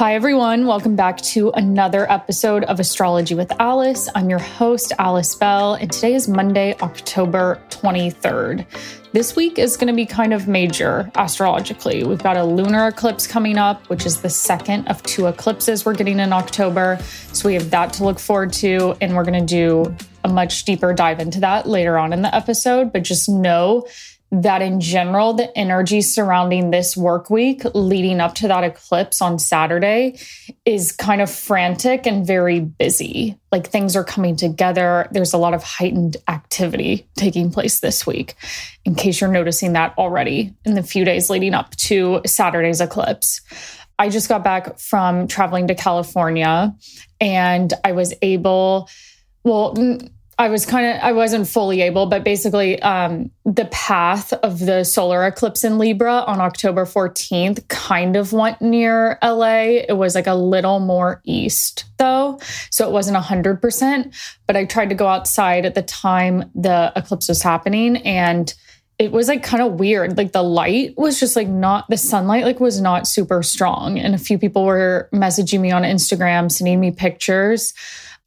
Hi, everyone. Welcome back to another episode of Astrology with Alice. I'm your host, Alice Bell, and today is Monday, October 23rd. This week is going to be kind of major astrologically. We've got a lunar eclipse coming up, which is the second of two eclipses we're getting in October. So we have that to look forward to, and we're going to do a much deeper dive into that later on in the episode. But just know that in general, the energy surrounding this work week leading up to that eclipse on Saturday is kind of frantic and very busy. Like things are coming together. There's a lot of heightened activity taking place this week, in case you're noticing that already in the few days leading up to Saturday's eclipse. I just got back from traveling to California and I was able, well, I was kind of I wasn't fully able, but basically um, the path of the solar eclipse in Libra on October 14th kind of went near LA. It was like a little more east though, so it wasn't 100%, but I tried to go outside at the time the eclipse was happening and it was like kind of weird. Like the light was just like not the sunlight like was not super strong and a few people were messaging me on Instagram sending me pictures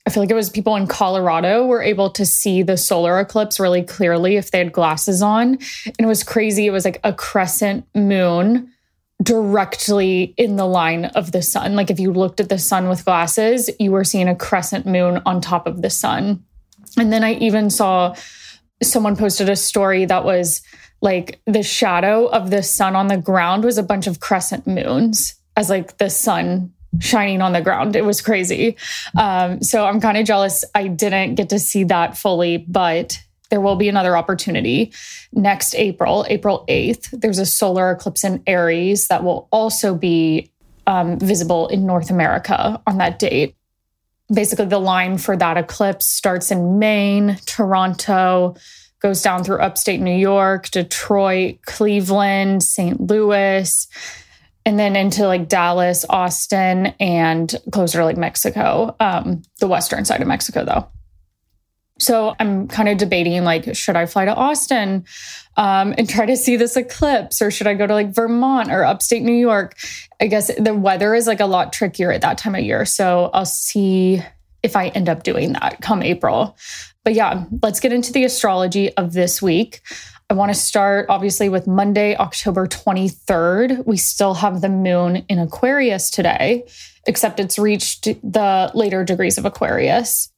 I feel like it was people in Colorado were able to see the solar eclipse really clearly if they had glasses on. And it was crazy. It was like a crescent moon directly in the line of the sun. Like if you looked at the sun with glasses, you were seeing a crescent moon on top of the sun. And then I even saw someone posted a story that was like the shadow of the sun on the ground was a bunch of crescent moons as like the sun shining on the ground. It was crazy. Um, so I'm kind of jealous I didn't get to see that fully, but there will be another opportunity next April, April 8th. There's a solar eclipse in Aries that will also be um, visible in North America on that date. Basically, the line for that eclipse starts in Maine, Toronto, goes down through upstate New York, Detroit, Cleveland, St. Louis and then into like Dallas, Austin, and closer to like Mexico, um, the western side of Mexico, though. So I'm kind of debating like, should I fly to Austin um, and try to see this eclipse, or should I go to like Vermont or upstate New York? I guess the weather is like a lot trickier at that time of year. So I'll see if I end up doing that come April. But yeah, let's get into the astrology of this week. I want to start obviously with Monday, October 23rd. We still have the moon in Aquarius today, except it's reached the later degrees of Aquarius,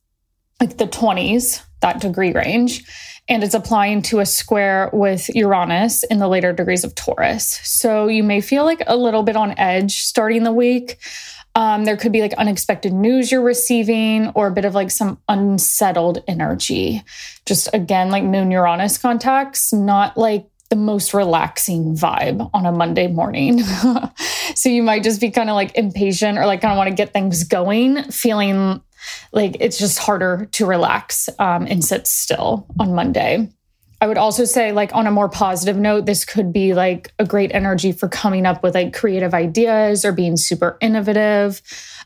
like the 20s, that degree range. And it's applying to a square with Uranus in the later degrees of Taurus. So you may feel like a little bit on edge starting the week. Um, there could be like unexpected news you're receiving or a bit of like some unsettled energy. Just again, like moon Uranus contacts, not like the most relaxing vibe on a Monday morning. so you might just be kind of like impatient or like kind of want to get things going, feeling like it's just harder to relax um, and sit still on Monday. I would also say, like, on a more positive note, this could be like a great energy for coming up with like creative ideas or being super innovative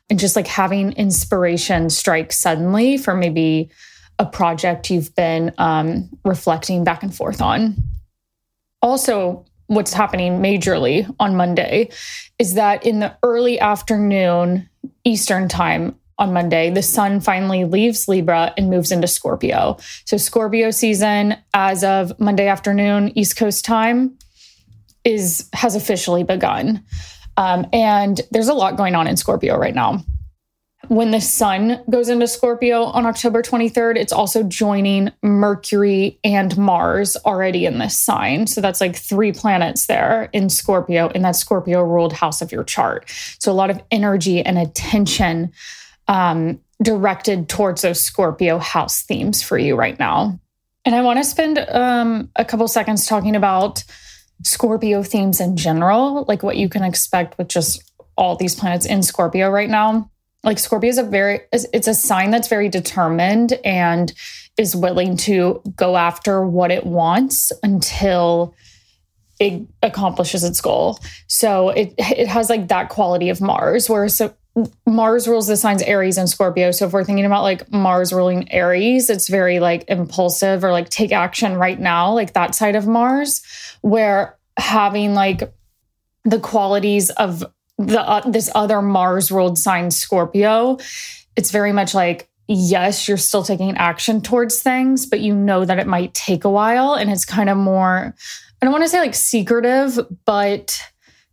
and just like having inspiration strike suddenly for maybe a project you've been um, reflecting back and forth on. Also, what's happening majorly on Monday is that in the early afternoon Eastern time, on Monday, the sun finally leaves Libra and moves into Scorpio. So, Scorpio season as of Monday afternoon, East Coast time, is has officially begun. Um, and there's a lot going on in Scorpio right now. When the sun goes into Scorpio on October 23rd, it's also joining Mercury and Mars already in this sign. So that's like three planets there in Scorpio, in that Scorpio ruled house of your chart. So a lot of energy and attention um, directed towards those Scorpio house themes for you right now. And I want to spend um, a couple seconds talking about Scorpio themes in general, like what you can expect with just all these planets in Scorpio right now. Like Scorpio is a very, it's a sign that's very determined and is willing to go after what it wants until it accomplishes its goal. So it it has like that quality of Mars, whereas Mars rules the signs Aries and Scorpio. So if we're thinking about like Mars ruling Aries, it's very like impulsive or like take action right now, like that side of Mars, where having like the qualities of the uh, this other Mars ruled sign Scorpio, it's very much like yes, you're still taking action towards things, but you know that it might take a while and it's kind of more I don't want to say like secretive, but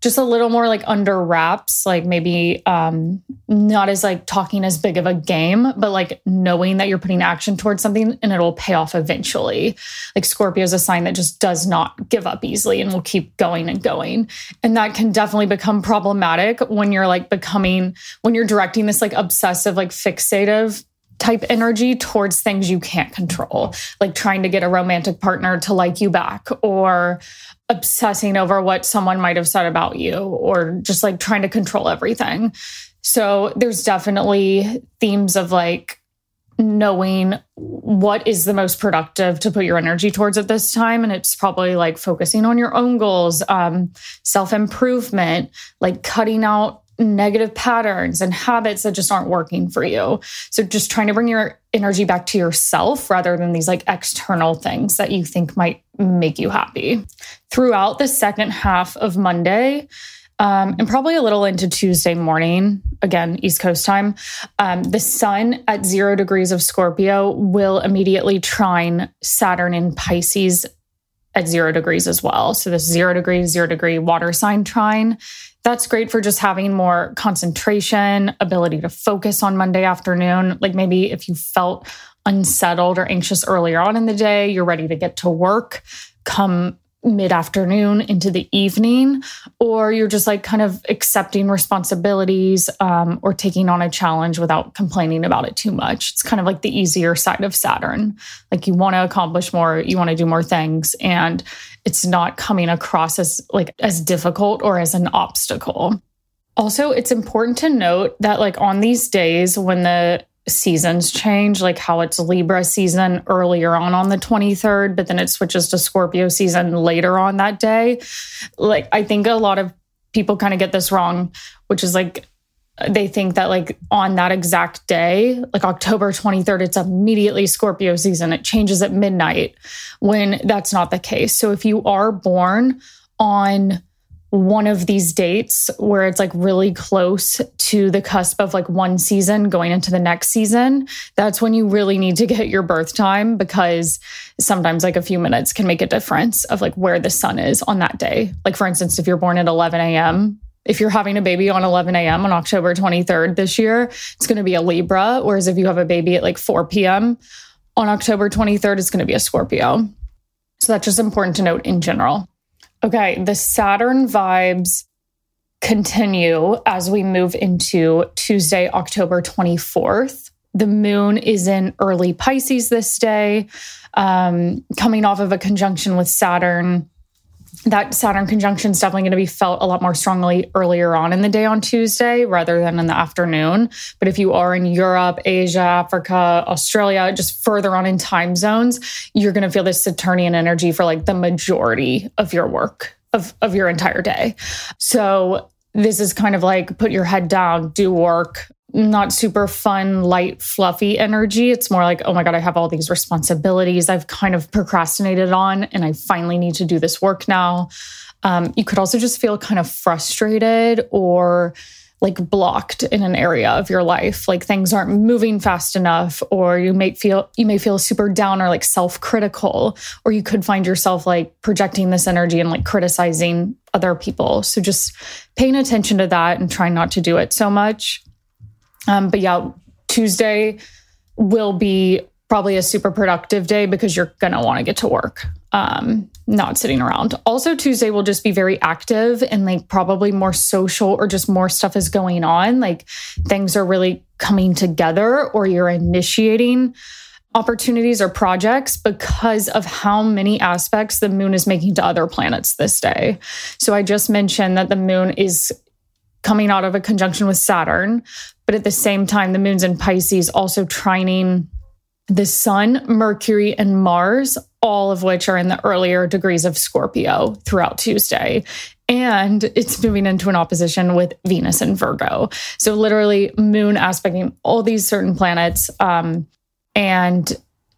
just a little more like under wraps, like maybe um not as like talking as big of a game, but like knowing that you're putting action towards something and it'll pay off eventually. Like Scorpio is a sign that just does not give up easily and will keep going and going. And that can definitely become problematic when you're like becoming when you're directing this like obsessive, like fixative type energy towards things you can't control, like trying to get a romantic partner to like you back or obsessing over what someone might have said about you or just like trying to control everything. So there's definitely themes of like knowing what is the most productive to put your energy towards at this time and it's probably like focusing on your own goals um, self-improvement like cutting out negative patterns and habits that just aren't working for you. So just trying to bring your energy back to yourself rather than these like external things that you think might make you happy. Throughout the second half of Monday, um, and probably a little into Tuesday morning, again, East Coast time, um, the sun at zero degrees of Scorpio will immediately trine Saturn in Pisces at zero degrees as well. So, this zero degree, zero degree water sign trine that's great for just having more concentration, ability to focus on Monday afternoon. Like maybe if you felt unsettled or anxious earlier on in the day, you're ready to get to work. Come mid afternoon into the evening, or you're just like kind of accepting responsibilities um, or taking on a challenge without complaining about it too much. It's kind of like the easier side of Saturn. Like you want to accomplish more, you want to do more things, and it's not coming across as like as difficult or as an obstacle. Also, it's important to note that like on these days when the seasons change, like how it's Libra season earlier on on the 23rd, but then it switches to Scorpio season later on that day. Like, I think a lot of people kind of get this wrong, which is like, they think that like on that exact day, like October 23rd, it's immediately Scorpio season. It changes at midnight when that's not the case. So if you are born on one of these dates where it's like really close to the cusp of like one season going into the next season, that's when you really need to get your birth time because sometimes like a few minutes can make a difference of like where the sun is on that day. Like, for instance, if you're born at 11 a.m., if you're having a baby on 11 a.m. on October 23rd this year, it's going to be a Libra. Whereas if you have a baby at like 4 p.m. on October 23rd, it's going to be a Scorpio. So that's just important to note in general. Okay, the Saturn vibes continue as we move into Tuesday, October 24th. The moon is in early Pisces this day, um, coming off of a conjunction with Saturn that Saturn conjunction is definitely going to be felt a lot more strongly earlier on in the day on Tuesday rather than in the afternoon. But if you are in Europe, Asia, Africa, Australia, just further on in time zones, you're going to feel this Saturnian energy for like the majority of your work of, of your entire day. So this is kind of like put your head down, do work, not super fun, light, fluffy energy. It's more like, oh my God, I have all these responsibilities I've kind of procrastinated on, and I finally need to do this work now. Um, you could also just feel kind of frustrated or like blocked in an area of your life like things aren't moving fast enough or you may feel you may feel super down or like self-critical or you could find yourself like projecting this energy and like criticizing other people so just paying attention to that and trying not to do it so much um, but yeah, Tuesday will be probably a super productive day because you're going to want to get to work, um, not sitting around. Also, Tuesday will just be very active and like probably more social or just more stuff is going on. Like things are really coming together or you're initiating opportunities or projects because of how many aspects the moon is making to other planets this day. So I just mentioned that the moon is coming out of a conjunction with Saturn, but at the same time, the moon's in Pisces also trining the sun, Mercury, and Mars, all of which are in the earlier degrees of Scorpio throughout Tuesday. And it's moving into an opposition with Venus and Virgo. So, literally, moon aspecting all these certain planets. Um, and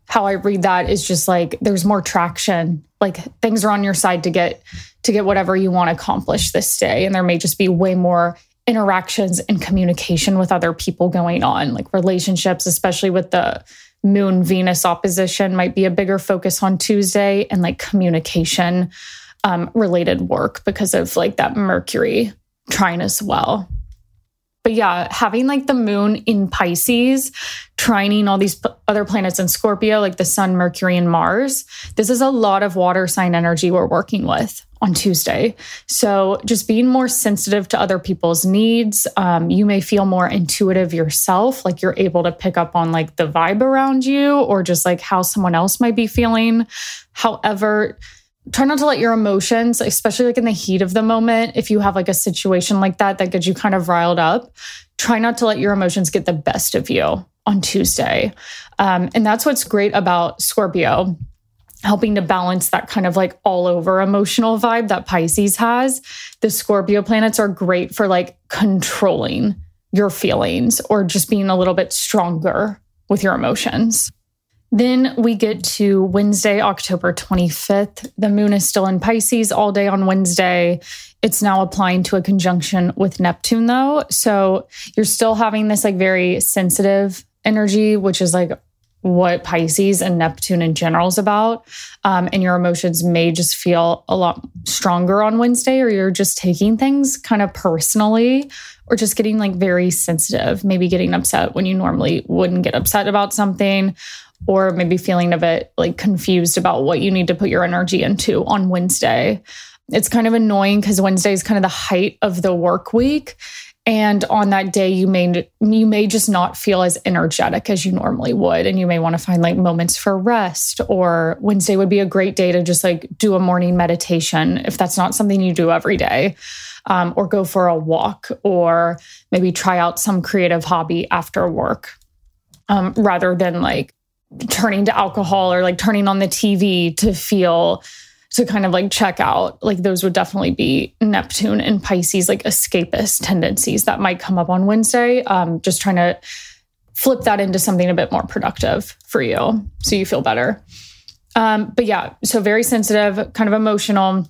how I read that is just like there's more traction. Like things are on your side to get to get whatever you want to accomplish this day. And there may just be way more interactions and communication with other people going on, like relationships, especially with the moon Venus opposition, might be a bigger focus on Tuesday and like communication um, related work because of like that Mercury trine as well. But yeah, having like the moon in Pisces, trining all these p- other planets in Scorpio, like the sun, Mercury, and Mars, this is a lot of water sign energy we're working with on Tuesday. So just being more sensitive to other people's needs. Um, you may feel more intuitive yourself, like you're able to pick up on like the vibe around you or just like how someone else might be feeling. However, try not to let your emotions, especially like in the heat of the moment, if you have like a situation like that that gets you kind of riled up, try not to let your emotions get the best of you on Tuesday. Um, and that's what's great about Scorpio, helping to balance that kind of like all over emotional vibe that Pisces has. The Scorpio planets are great for like controlling your feelings or just being a little bit stronger with your emotions. Then we get to Wednesday, October 25th. The moon is still in Pisces all day on Wednesday. It's now applying to a conjunction with Neptune, though. So you're still having this like very sensitive energy, which is like what Pisces and Neptune in general is about. Um, and your emotions may just feel a lot stronger on Wednesday, or you're just taking things kind of personally, or just getting like very sensitive, maybe getting upset when you normally wouldn't get upset about something or maybe feeling a bit like confused about what you need to put your energy into on Wednesday. It's kind of annoying because Wednesday is kind of the height of the work week. And on that day, you may you may just not feel as energetic as you normally would, and you may want to find like moments for rest. Or Wednesday would be a great day to just like do a morning meditation if that's not something you do every day, um, or go for a walk, or maybe try out some creative hobby after work, um, rather than like turning to alcohol or like turning on the TV to feel to kind of like check out like those would definitely be neptune and pisces like escapist tendencies that might come up on wednesday. Um, just trying to flip that into something a bit more productive for you so you feel better. Um, but yeah so very sensitive kind of emotional.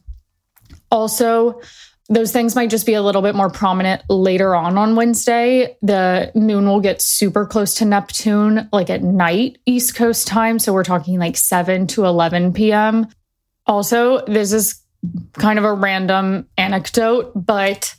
Also those things might just be a little bit more prominent later on on Wednesday. The moon will get super close to Neptune, like at night, East Coast time. So we're talking like 7 to 11 p.m. Also, this is kind of a random anecdote, but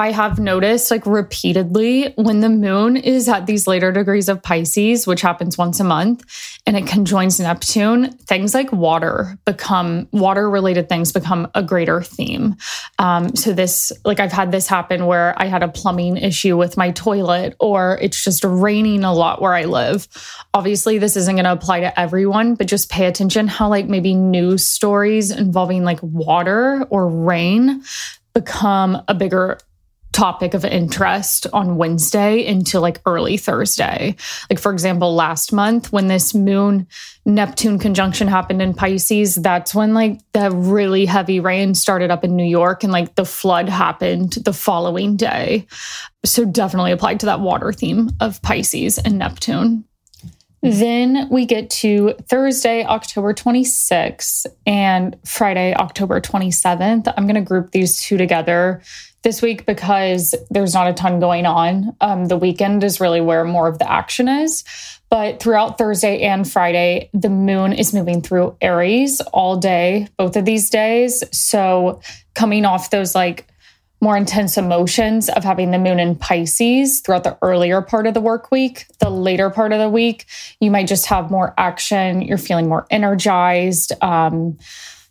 I have noticed like repeatedly when the moon is at these later degrees of Pisces, which happens once a month, and it conjoins Neptune, things like water become water related things become a greater theme. Um, so, this, like, I've had this happen where I had a plumbing issue with my toilet, or it's just raining a lot where I live. Obviously, this isn't going to apply to everyone, but just pay attention how, like, maybe news stories involving like water or rain become a bigger topic of interest on Wednesday into like early Thursday. Like, for example, last month when this moon Neptune conjunction happened in Pisces, that's when like the really heavy rain started up in New York and like the flood happened the following day. So, definitely applied to that water theme of Pisces and Neptune. Then we get to Thursday, October 26th and Friday, October 27th. I'm going to group these two together this week because there's not a ton going on. Um, the weekend is really where more of the action is. But throughout Thursday and Friday, the moon is moving through Aries all day, both of these days. So, coming off those like more intense emotions of having the moon in Pisces throughout the earlier part of the work week, the later part of the week, you might just have more action. You're feeling more energized. Um,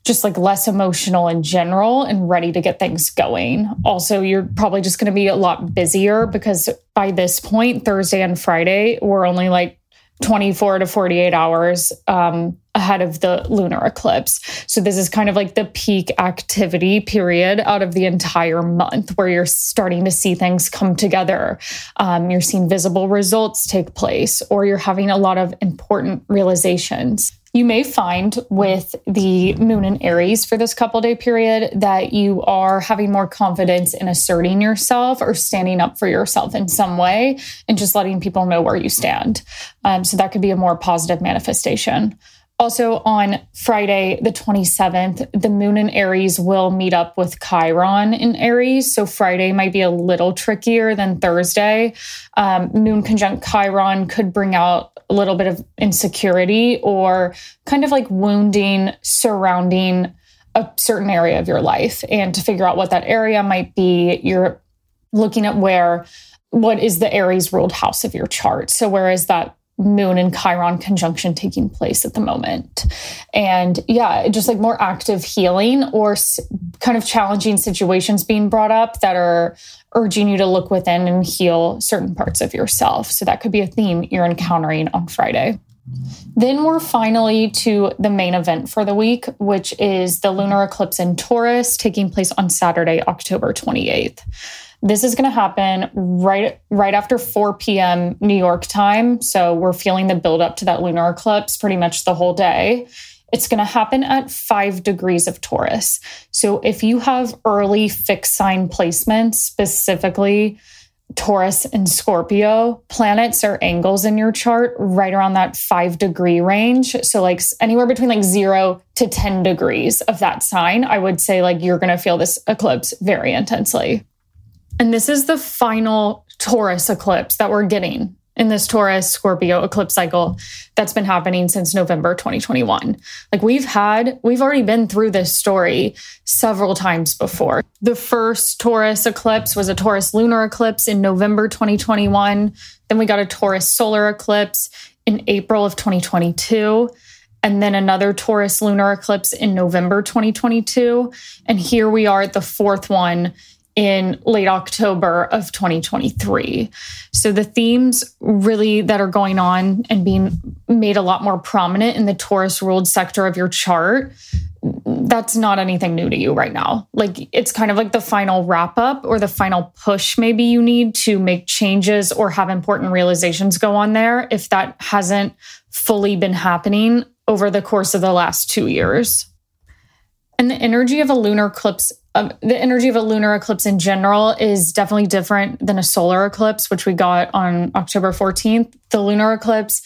just like less emotional in general and ready to get things going. Also, you're probably just going to be a lot busier because by this point, Thursday and Friday, we're only like 24 to 48 hours um, ahead of the lunar eclipse. So, this is kind of like the peak activity period out of the entire month where you're starting to see things come together. Um, you're seeing visible results take place, or you're having a lot of important realizations you may find with the moon in Aries for this couple day period that you are having more confidence in asserting yourself or standing up for yourself in some way and just letting people know where you stand. Um, so that could be a more positive manifestation Also, on Friday, the 27th, the moon in Aries will meet up with Chiron in Aries. So, Friday might be a little trickier than Thursday. Um, moon conjunct Chiron could bring out a little bit of insecurity or kind of like wounding surrounding a certain area of your life. And to figure out what that area might be, you're looking at where what is the Aries ruled house of your chart. So, where is that moon and chiron conjunction taking place at the moment. And yeah just like more active healing or kind of challenging situations being brought up that are urging you to look within and heal certain parts of yourself. So that could be a theme you're encountering on friday. Then we're finally to the main event for the week, which is the lunar eclipse in Taurus taking place on Saturday, October 28th. This is going to happen right right after 4 p.m. New York time. So we're feeling the build up to that lunar eclipse pretty much the whole day. It's going to happen at five degrees of Taurus. So if you have early fixed sign placements, specifically Taurus and Scorpio, planets or angles in your chart right around that five degree range. So, like anywhere between like zero to 10 degrees of that sign, I would say like you're going to feel this eclipse very intensely. And this is the final Taurus eclipse that we're getting in this Taurus Scorpio eclipse cycle that's been happening since November 2021. Like we've had, we've already been through this story several times before. The first Taurus eclipse was a Taurus lunar eclipse in November 2021. Then we got a Taurus solar eclipse in April of 2022 and then another Taurus lunar eclipse in November 2022. And here we are at the fourth one in late October of 2023. So the themes really that are going on and being made a lot more prominent in the Taurus ruled sector of your chart, that's not anything new to you right now. Like it's kind of like the final wrap up or the final push maybe you need to make changes or have important realizations go on there if that hasn't fully been happening over the course of the last 2 years. And the energy of a lunar eclipse um, the energy of a lunar eclipse in general is definitely different than a solar eclipse, which we got on October 14th. The lunar eclipse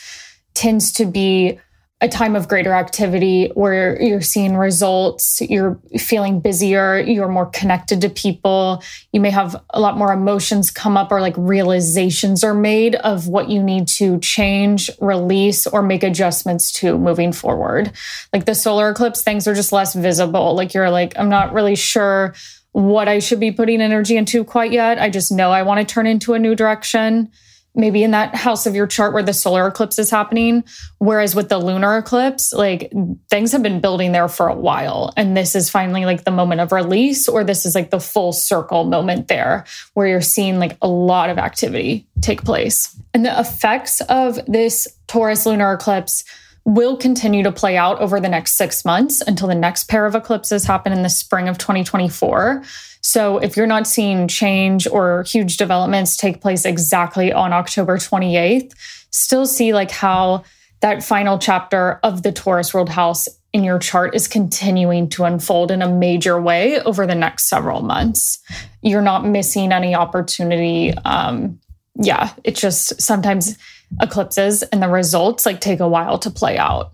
tends to be a time of greater activity where you're seeing results, you're feeling busier, you're more connected to people. You may have a lot more emotions come up or like realizations are made of what you need to change, release, or make adjustments to moving forward. Like the solar eclipse, things are just less visible. Like you're like, I'm not really sure what I should be putting energy into quite yet. I just know I want to turn into a new direction maybe in that house of your chart where the solar eclipse is happening. Whereas with the lunar eclipse, like things have been building there for a while. And this is finally like the moment of release, or this is like the full circle moment there where you're seeing like a lot of activity take place. And the effects of this Taurus lunar eclipse will continue to play out over the next six months until the next pair of eclipses happen in the spring of 2024. So if you're not seeing change or huge developments take place exactly on October 28th, still see like how that final chapter of the Taurus ruled House in your chart is continuing to unfold in a major way over the next several months. You're not missing any opportunity. Um, yeah, it just sometimes eclipses and the results like take a while to play out.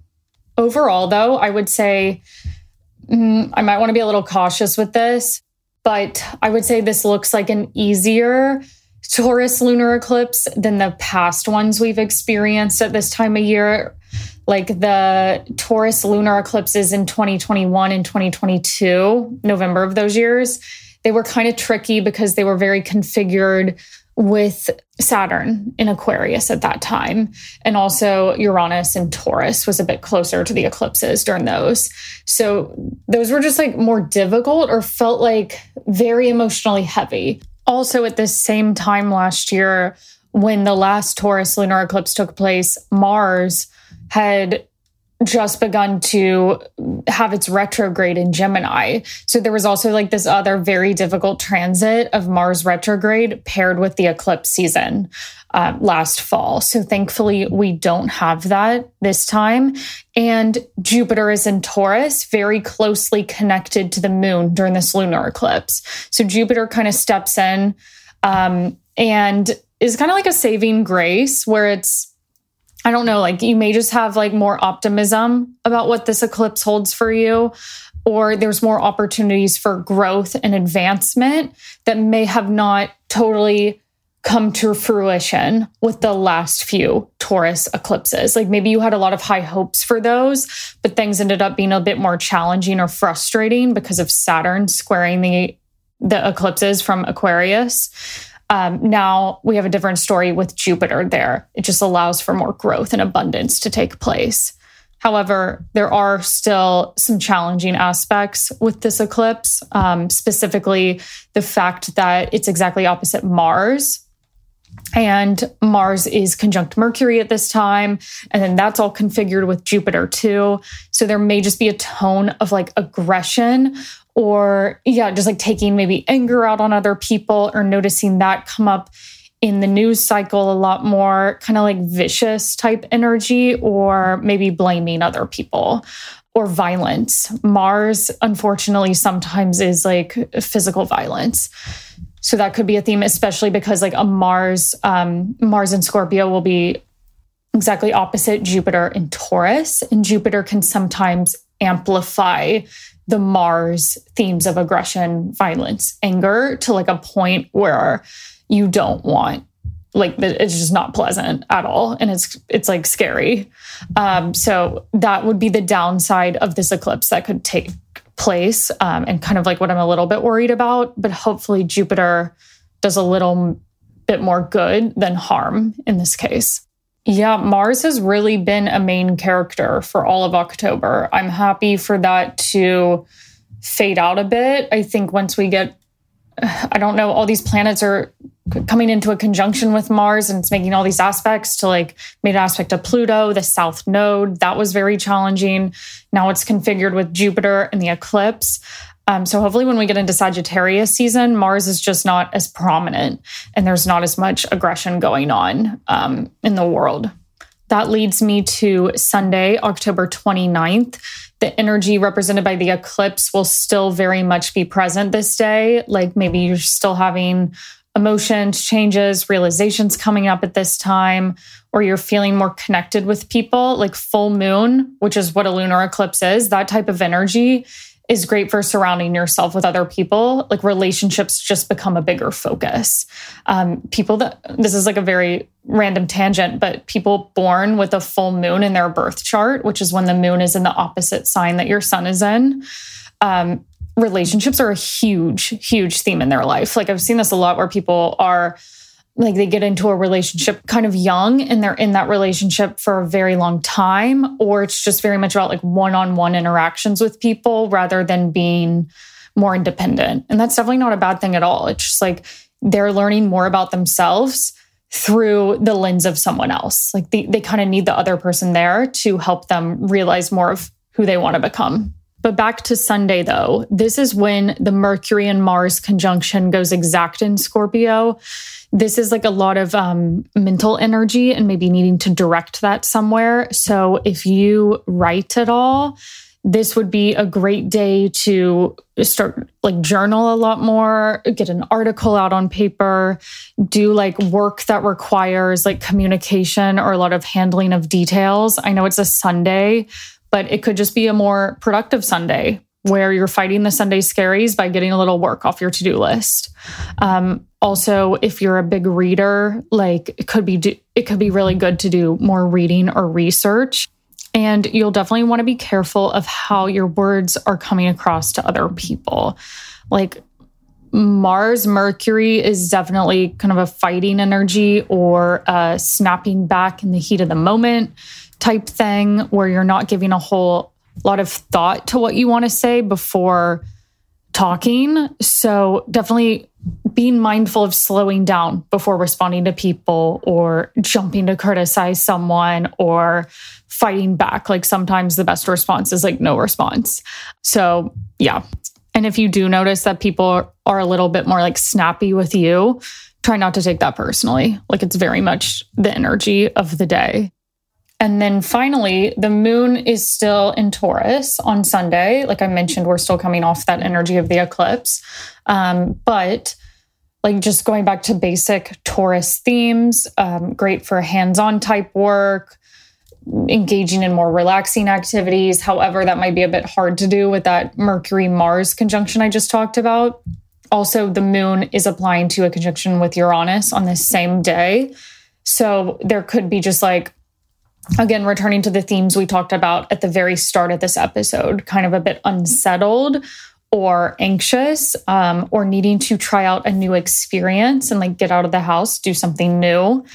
Overall, though, I would say mm, I might want to be a little cautious with this but I would say this looks like an easier Taurus lunar eclipse than the past ones we've experienced at this time of year. Like the Taurus lunar eclipses in 2021 and 2022, November of those years, they were kind of tricky because they were very configured with Saturn in Aquarius at that time. And also Uranus and Taurus was a bit closer to the eclipses during those. So those were just like more difficult or felt like very emotionally heavy. Also, at the same time last year, when the last Taurus lunar eclipse took place, Mars had just begun to have its retrograde in Gemini. So there was also like this other very difficult transit of Mars retrograde paired with the eclipse season uh, last fall. So thankfully, we don't have that this time. And Jupiter is in Taurus, very closely connected to the moon during this lunar eclipse. So Jupiter kind of steps in um, and is kind of like a saving grace where it's I don't know, like you may just have like more optimism about what this eclipse holds for you or there's more opportunities for growth and advancement that may have not totally come to fruition with the last few Taurus eclipses. Like maybe you had a lot of high hopes for those, but things ended up being a bit more challenging or frustrating because of Saturn squaring the the eclipses from Aquarius. Um, now we have a different story with Jupiter there. It just allows for more growth and abundance to take place. However, there are still some challenging aspects with this eclipse, um, specifically the fact that it's exactly opposite Mars. And Mars is conjunct Mercury at this time. And then that's all configured with Jupiter too. So there may just be a tone of like aggression or, yeah, just like taking maybe anger out on other people or noticing that come up in the news cycle a lot more kind of like vicious type energy or maybe blaming other people or violence. Mars, unfortunately, sometimes is like physical violence. So that could be a theme, especially because like a Mars, um, Mars and Scorpio will be exactly opposite Jupiter in Taurus, and Jupiter can sometimes amplify the Mars themes of aggression, violence, anger to like a point where you don't want like it's just not pleasant at all and it's it's like scary. Um, so that would be the downside of this eclipse that could take place um, and kind of like what i'm a little bit worried about but hopefully jupiter does a little bit more good than harm in this case yeah mars has really been a main character for all of october i'm happy for that to fade out a bit i think once we get I don't know, all these planets are coming into a conjunction with Mars and it's making all these aspects to like made an aspect of Pluto, the south node. That was very challenging. Now it's configured with Jupiter and the eclipse. Um, so hopefully, when we get into Sagittarius season, Mars is just not as prominent and there's not as much aggression going on um, in the world. That leads me to Sunday, October 29th. The energy represented by the eclipse will still very much be present this day. Like maybe you're still having emotions, changes, realizations coming up at this time, or you're feeling more connected with people, like full moon, which is what a lunar eclipse is, that type of energy is great for surrounding yourself with other people. Like relationships just become a bigger focus. Um, people that, this is like a very random tangent, but people born with a full moon in their birth chart, which is when the moon is in the opposite sign that your sun is in, um, relationships are a huge, huge theme in their life. Like I've seen this a lot where people are like they get into a relationship kind of young and they're in that relationship for a very long time, or it's just very much about like one on one interactions with people rather than being more independent. And that's definitely not a bad thing at all. It's just like they're learning more about themselves through the lens of someone else. Like they, they kind of need the other person there to help them realize more of who they want to become. But back to Sunday, though, this is when the Mercury and Mars conjunction goes exact in Scorpio. This is like a lot of um, mental energy and maybe needing to direct that somewhere. So if you write at all, this would be a great day to start like journal a lot more, get an article out on paper, do like work that requires like communication or a lot of handling of details. I know it's a Sunday, but it could just be a more productive Sunday where you're fighting the Sunday scaries by getting a little work off your to do list. Um, also, if you're a big reader, like it could be do, it could be really good to do more reading or research. And you'll definitely want to be careful of how your words are coming across to other people. Like Mars, Mercury is definitely kind of a fighting energy or a snapping back in the heat of the moment type thing where you're not giving a whole lot of thought to what you want to say before talking. So definitely being mindful of slowing down before responding to people or jumping to criticize someone or fighting back. Like sometimes the best response is like no response. So, yeah. And if you do notice that people are a little bit more like snappy with you, try not to take that personally. Like it's very much the energy of the day. And then finally, the moon is still in Taurus on Sunday. Like I mentioned, we're still coming off that energy of the eclipse. Um, but like just going back to basic Taurus themes, um, great for hands on type work, engaging in more relaxing activities. However, that might be a bit hard to do with that Mercury Mars conjunction I just talked about. Also, the moon is applying to a conjunction with Uranus on this same day. So there could be just like, again, returning to the themes we talked about at the very start of this episode, kind of a bit unsettled or anxious um, or needing to try out a new experience and like get out of the house, do something new.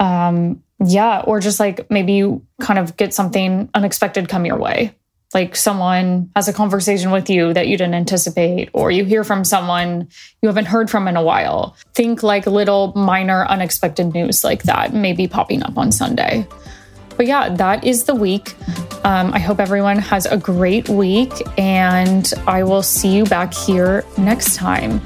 Um, yeah, or just like maybe you kind of get something unexpected come your way. Like someone has a conversation with you that you didn't anticipate, or you hear from someone you haven't heard from in a while. Think like little minor unexpected news like that, maybe popping up on Sunday. But yeah, that is the week. Um, I hope everyone has a great week, and I will see you back here next time.